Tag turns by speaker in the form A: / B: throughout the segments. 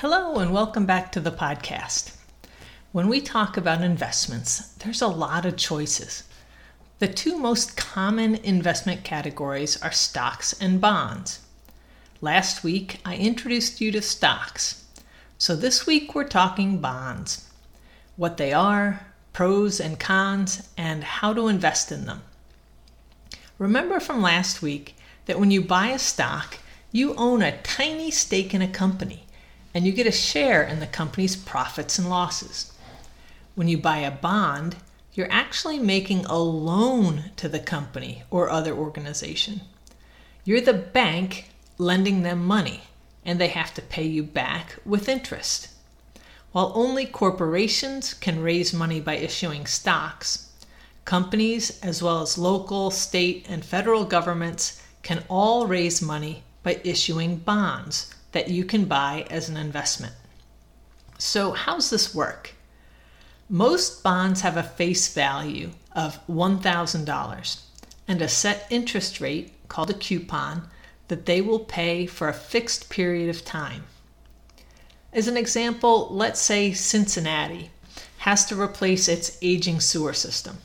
A: Hello, and welcome back to the podcast. When we talk about investments, there's a lot of choices. The two most common investment categories are stocks and bonds. Last week, I introduced you to stocks. So this week, we're talking bonds what they are, pros and cons, and how to invest in them. Remember from last week that when you buy a stock, you own a tiny stake in a company and you get a share in the company's profits and losses. When you buy a bond, you're actually making a loan to the company or other organization. You're the bank lending them money, and they have to pay you back with interest. While only corporations can raise money by issuing stocks, companies as well as local, state, and federal governments can all raise money by issuing bonds that you can buy as an investment. So, how's this work? Most bonds have a face value of $1,000 and a set interest rate called a coupon that they will pay for a fixed period of time. As an example, let's say Cincinnati has to replace its aging sewer system.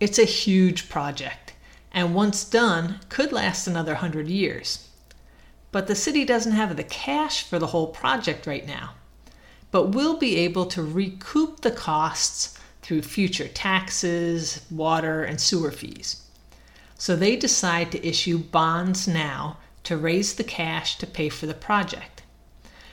A: It's a huge project, and once done, could last another 100 years but the city doesn't have the cash for the whole project right now. But we'll be able to recoup the costs through future taxes, water, and sewer fees. So they decide to issue bonds now to raise the cash to pay for the project.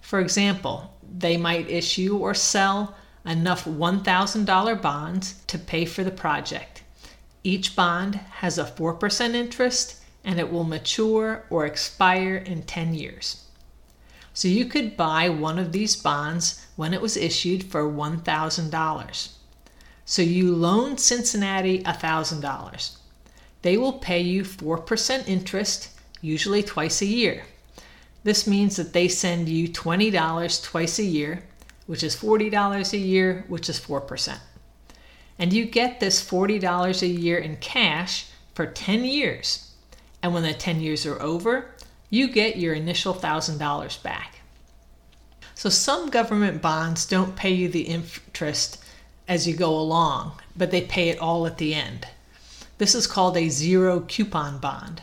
A: For example, they might issue or sell enough $1,000 bonds to pay for the project. Each bond has a 4% interest and it will mature or expire in 10 years. So you could buy one of these bonds when it was issued for $1,000. So you loan Cincinnati $1,000. They will pay you 4% interest, usually twice a year. This means that they send you $20 twice a year, which is $40 a year, which is 4%. And you get this $40 a year in cash for 10 years. And when the 10 years are over, you get your initial $1,000 back. So some government bonds don't pay you the interest as you go along, but they pay it all at the end. This is called a zero coupon bond.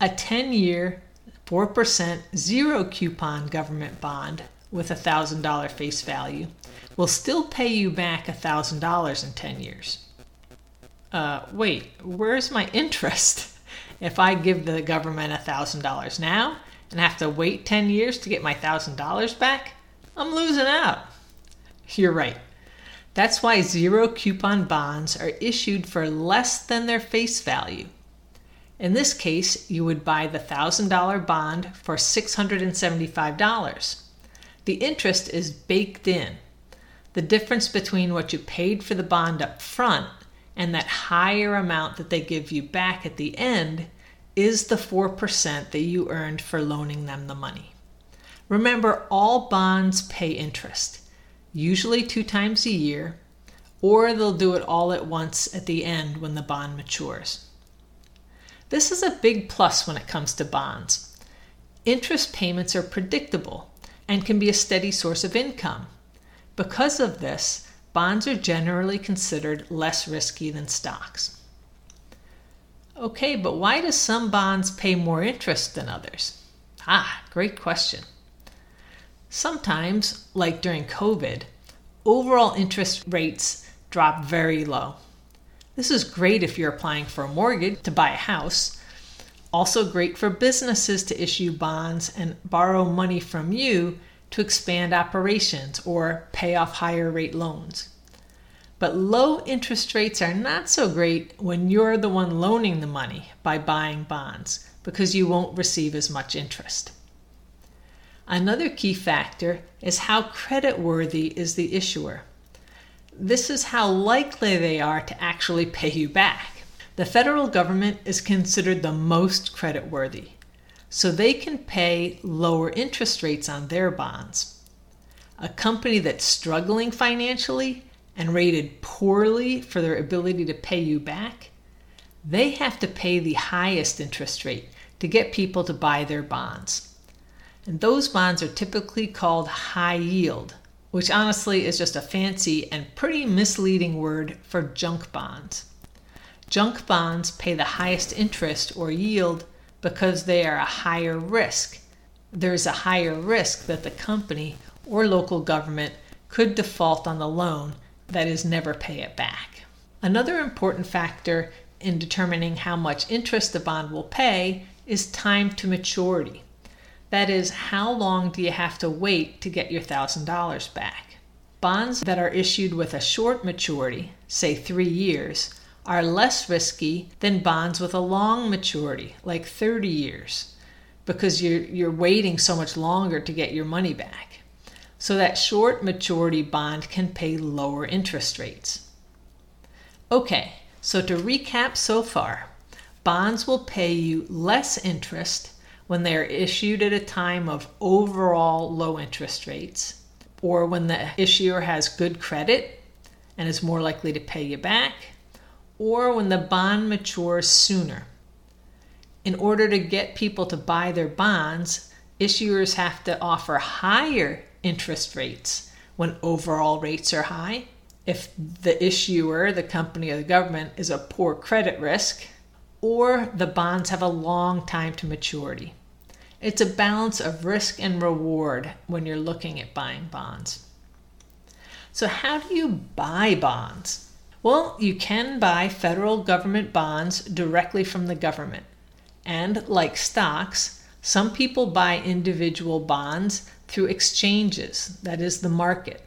A: A 10 year, 4% zero coupon government bond with a $1,000 face value will still pay you back a $1,000 in 10 years. Uh, wait, where's my interest? If I give the government $1,000 now and have to wait 10 years to get my $1,000 back, I'm losing out. You're right. That's why zero coupon bonds are issued for less than their face value. In this case, you would buy the $1,000 bond for $675. The interest is baked in. The difference between what you paid for the bond up front and that higher amount that they give you back at the end is the 4% that you earned for loaning them the money. Remember, all bonds pay interest, usually two times a year, or they'll do it all at once at the end when the bond matures. This is a big plus when it comes to bonds. Interest payments are predictable and can be a steady source of income. Because of this, bonds are generally considered less risky than stocks. Okay, but why do some bonds pay more interest than others? Ah, great question. Sometimes, like during COVID, overall interest rates drop very low. This is great if you're applying for a mortgage to buy a house. Also, great for businesses to issue bonds and borrow money from you to expand operations or pay off higher rate loans. But low interest rates are not so great when you're the one loaning the money by buying bonds because you won't receive as much interest. Another key factor is how creditworthy is the issuer. This is how likely they are to actually pay you back. The federal government is considered the most creditworthy, so they can pay lower interest rates on their bonds. A company that's struggling financially and rated poorly for their ability to pay you back, they have to pay the highest interest rate to get people to buy their bonds. And those bonds are typically called high yield, which honestly is just a fancy and pretty misleading word for junk bonds. Junk bonds pay the highest interest or yield because they are a higher risk. There's a higher risk that the company or local government could default on the loan that is, never pay it back. Another important factor in determining how much interest a bond will pay is time to maturity. That is, how long do you have to wait to get your $1,000 back? Bonds that are issued with a short maturity, say three years, are less risky than bonds with a long maturity, like 30 years, because you're, you're waiting so much longer to get your money back so that short maturity bond can pay lower interest rates. Okay, so to recap so far, bonds will pay you less interest when they are issued at a time of overall low interest rates, or when the issuer has good credit and is more likely to pay you back, or when the bond matures sooner. In order to get people to buy their bonds, issuers have to offer higher interest rates when overall rates are high. If the issuer, the company or the government, is a poor credit risk, or the bonds have a long time to maturity. It's a balance of risk and reward when you're looking at buying bonds. So, how do you buy bonds? Well, you can buy federal government bonds directly from the government. And like stocks, some people buy individual bonds through exchanges, that is, the market.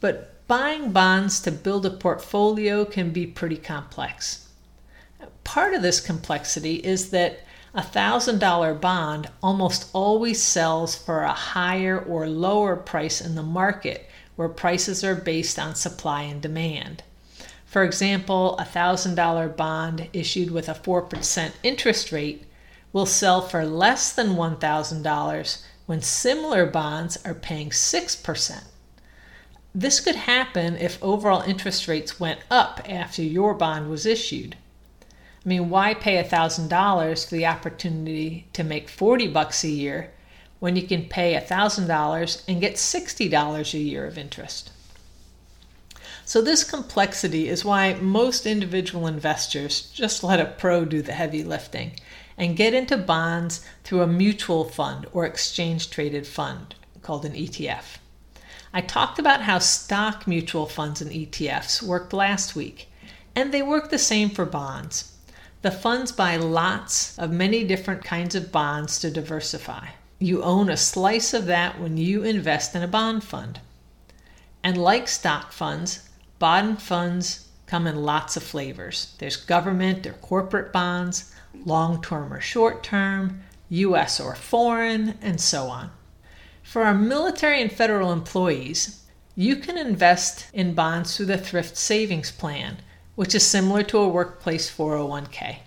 A: But buying bonds to build a portfolio can be pretty complex. Part of this complexity is that a $1,000 bond almost always sells for a higher or lower price in the market where prices are based on supply and demand. For example, a $1,000 bond issued with a 4% interest rate will sell for less than $1,000 when similar bonds are paying 6%. This could happen if overall interest rates went up after your bond was issued. I mean, why pay $1,000 for the opportunity to make 40 bucks a year when you can pay $1,000 and get $60 a year of interest? So, this complexity is why most individual investors just let a pro do the heavy lifting and get into bonds through a mutual fund or exchange traded fund called an ETF. I talked about how stock mutual funds and ETFs worked last week, and they work the same for bonds. The funds buy lots of many different kinds of bonds to diversify. You own a slice of that when you invest in a bond fund. And like stock funds, bond funds come in lots of flavors. There's government or corporate bonds, long term or short term, US or foreign, and so on. For our military and federal employees, you can invest in bonds through the Thrift Savings Plan, which is similar to a workplace 401k.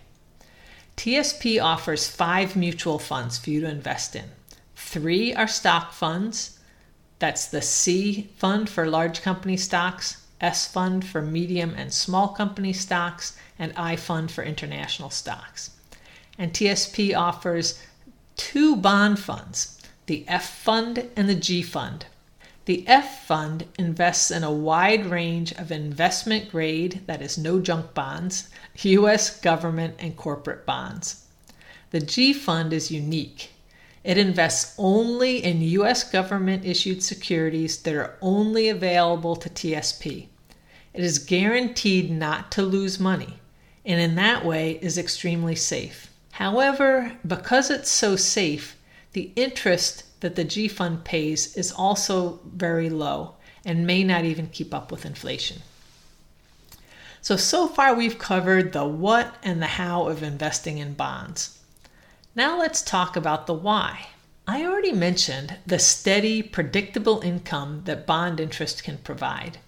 A: TSP offers five mutual funds for you to invest in. Three are stock funds. That's the C fund for large company stocks, S fund for medium and small company stocks, and I fund for international stocks and TSP offers two bond funds the F Fund and the G Fund. The F Fund invests in a wide range of investment grade, that is, no junk bonds, U.S. government and corporate bonds. The G Fund is unique. It invests only in U.S. government issued securities that are only available to TSP. It is guaranteed not to lose money, and in that way is extremely safe. However, because it's so safe, the interest that the G fund pays is also very low and may not even keep up with inflation. So, so far we've covered the what and the how of investing in bonds. Now let's talk about the why. I already mentioned the steady, predictable income that bond interest can provide.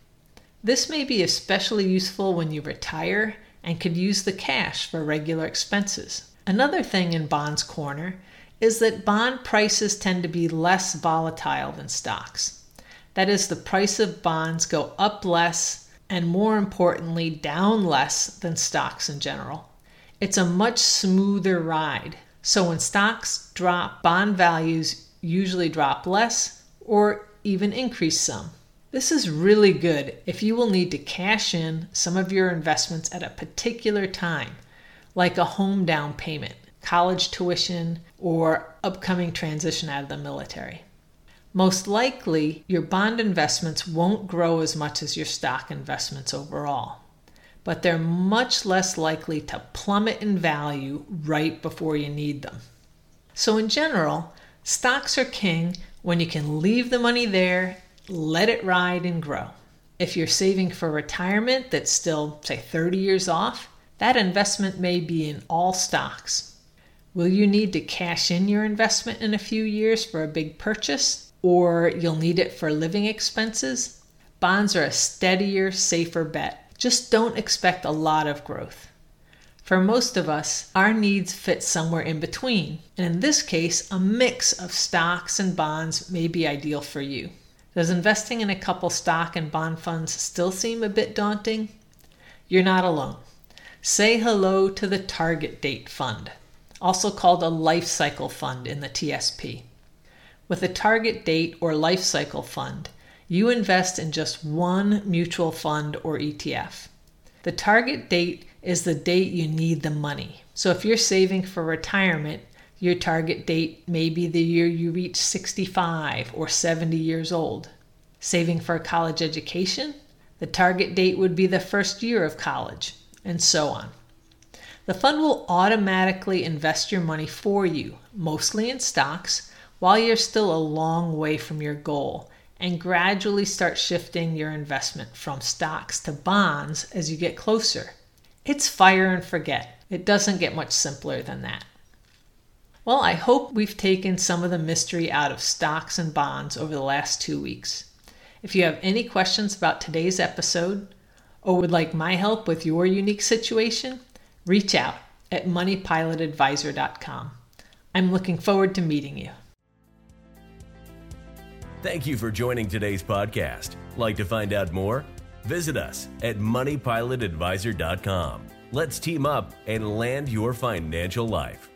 A: This may be especially useful when you retire and could use the cash for regular expenses. Another thing in Bonds Corner is that bond prices tend to be less volatile than stocks. That is, the price of bonds go up less and, more importantly, down less than stocks in general. It's a much smoother ride. So when stocks drop, bond values usually drop less or even increase some. This is really good if you will need to cash in some of your investments at a particular time, like a home down payment, college tuition, or upcoming transition out of the military. Most likely, your bond investments won't grow as much as your stock investments overall, but they're much less likely to plummet in value right before you need them. So, in general, stocks are king when you can leave the money there, let it ride and grow. If you're saving for retirement that's still, say, 30 years off, that investment may be in all stocks. Will you need to cash in your investment in a few years for a big purchase? or you'll need it for living expenses, bonds are a steadier, safer bet. Just don't expect a lot of growth. For most of us, our needs fit somewhere in between, and in this case, a mix of stocks and bonds may be ideal for you. Does investing in a couple stock and bond funds still seem a bit daunting? You're not alone. Say hello to the Target Date Fund, also called a life cycle fund in the TSP. With a target date or life cycle fund, you invest in just one mutual fund or ETF. The target date is the date you need the money. So if you're saving for retirement, your target date may be the year you reach 65 or 70 years old. Saving for a college education, the target date would be the first year of college, and so on. The fund will automatically invest your money for you, mostly in stocks, while you're still a long way from your goal and gradually start shifting your investment from stocks to bonds as you get closer. It's fire and forget. It doesn't get much simpler than that. Well, I hope we've taken some of the mystery out of stocks and bonds over the last two weeks. If you have any questions about today's episode or would like my help with your unique situation, reach out at moneypilotadvisor.com. I'm looking forward to meeting you.
B: Thank you for joining today's podcast. Like to find out more? Visit us at moneypilotadvisor.com. Let's team up and land your financial life.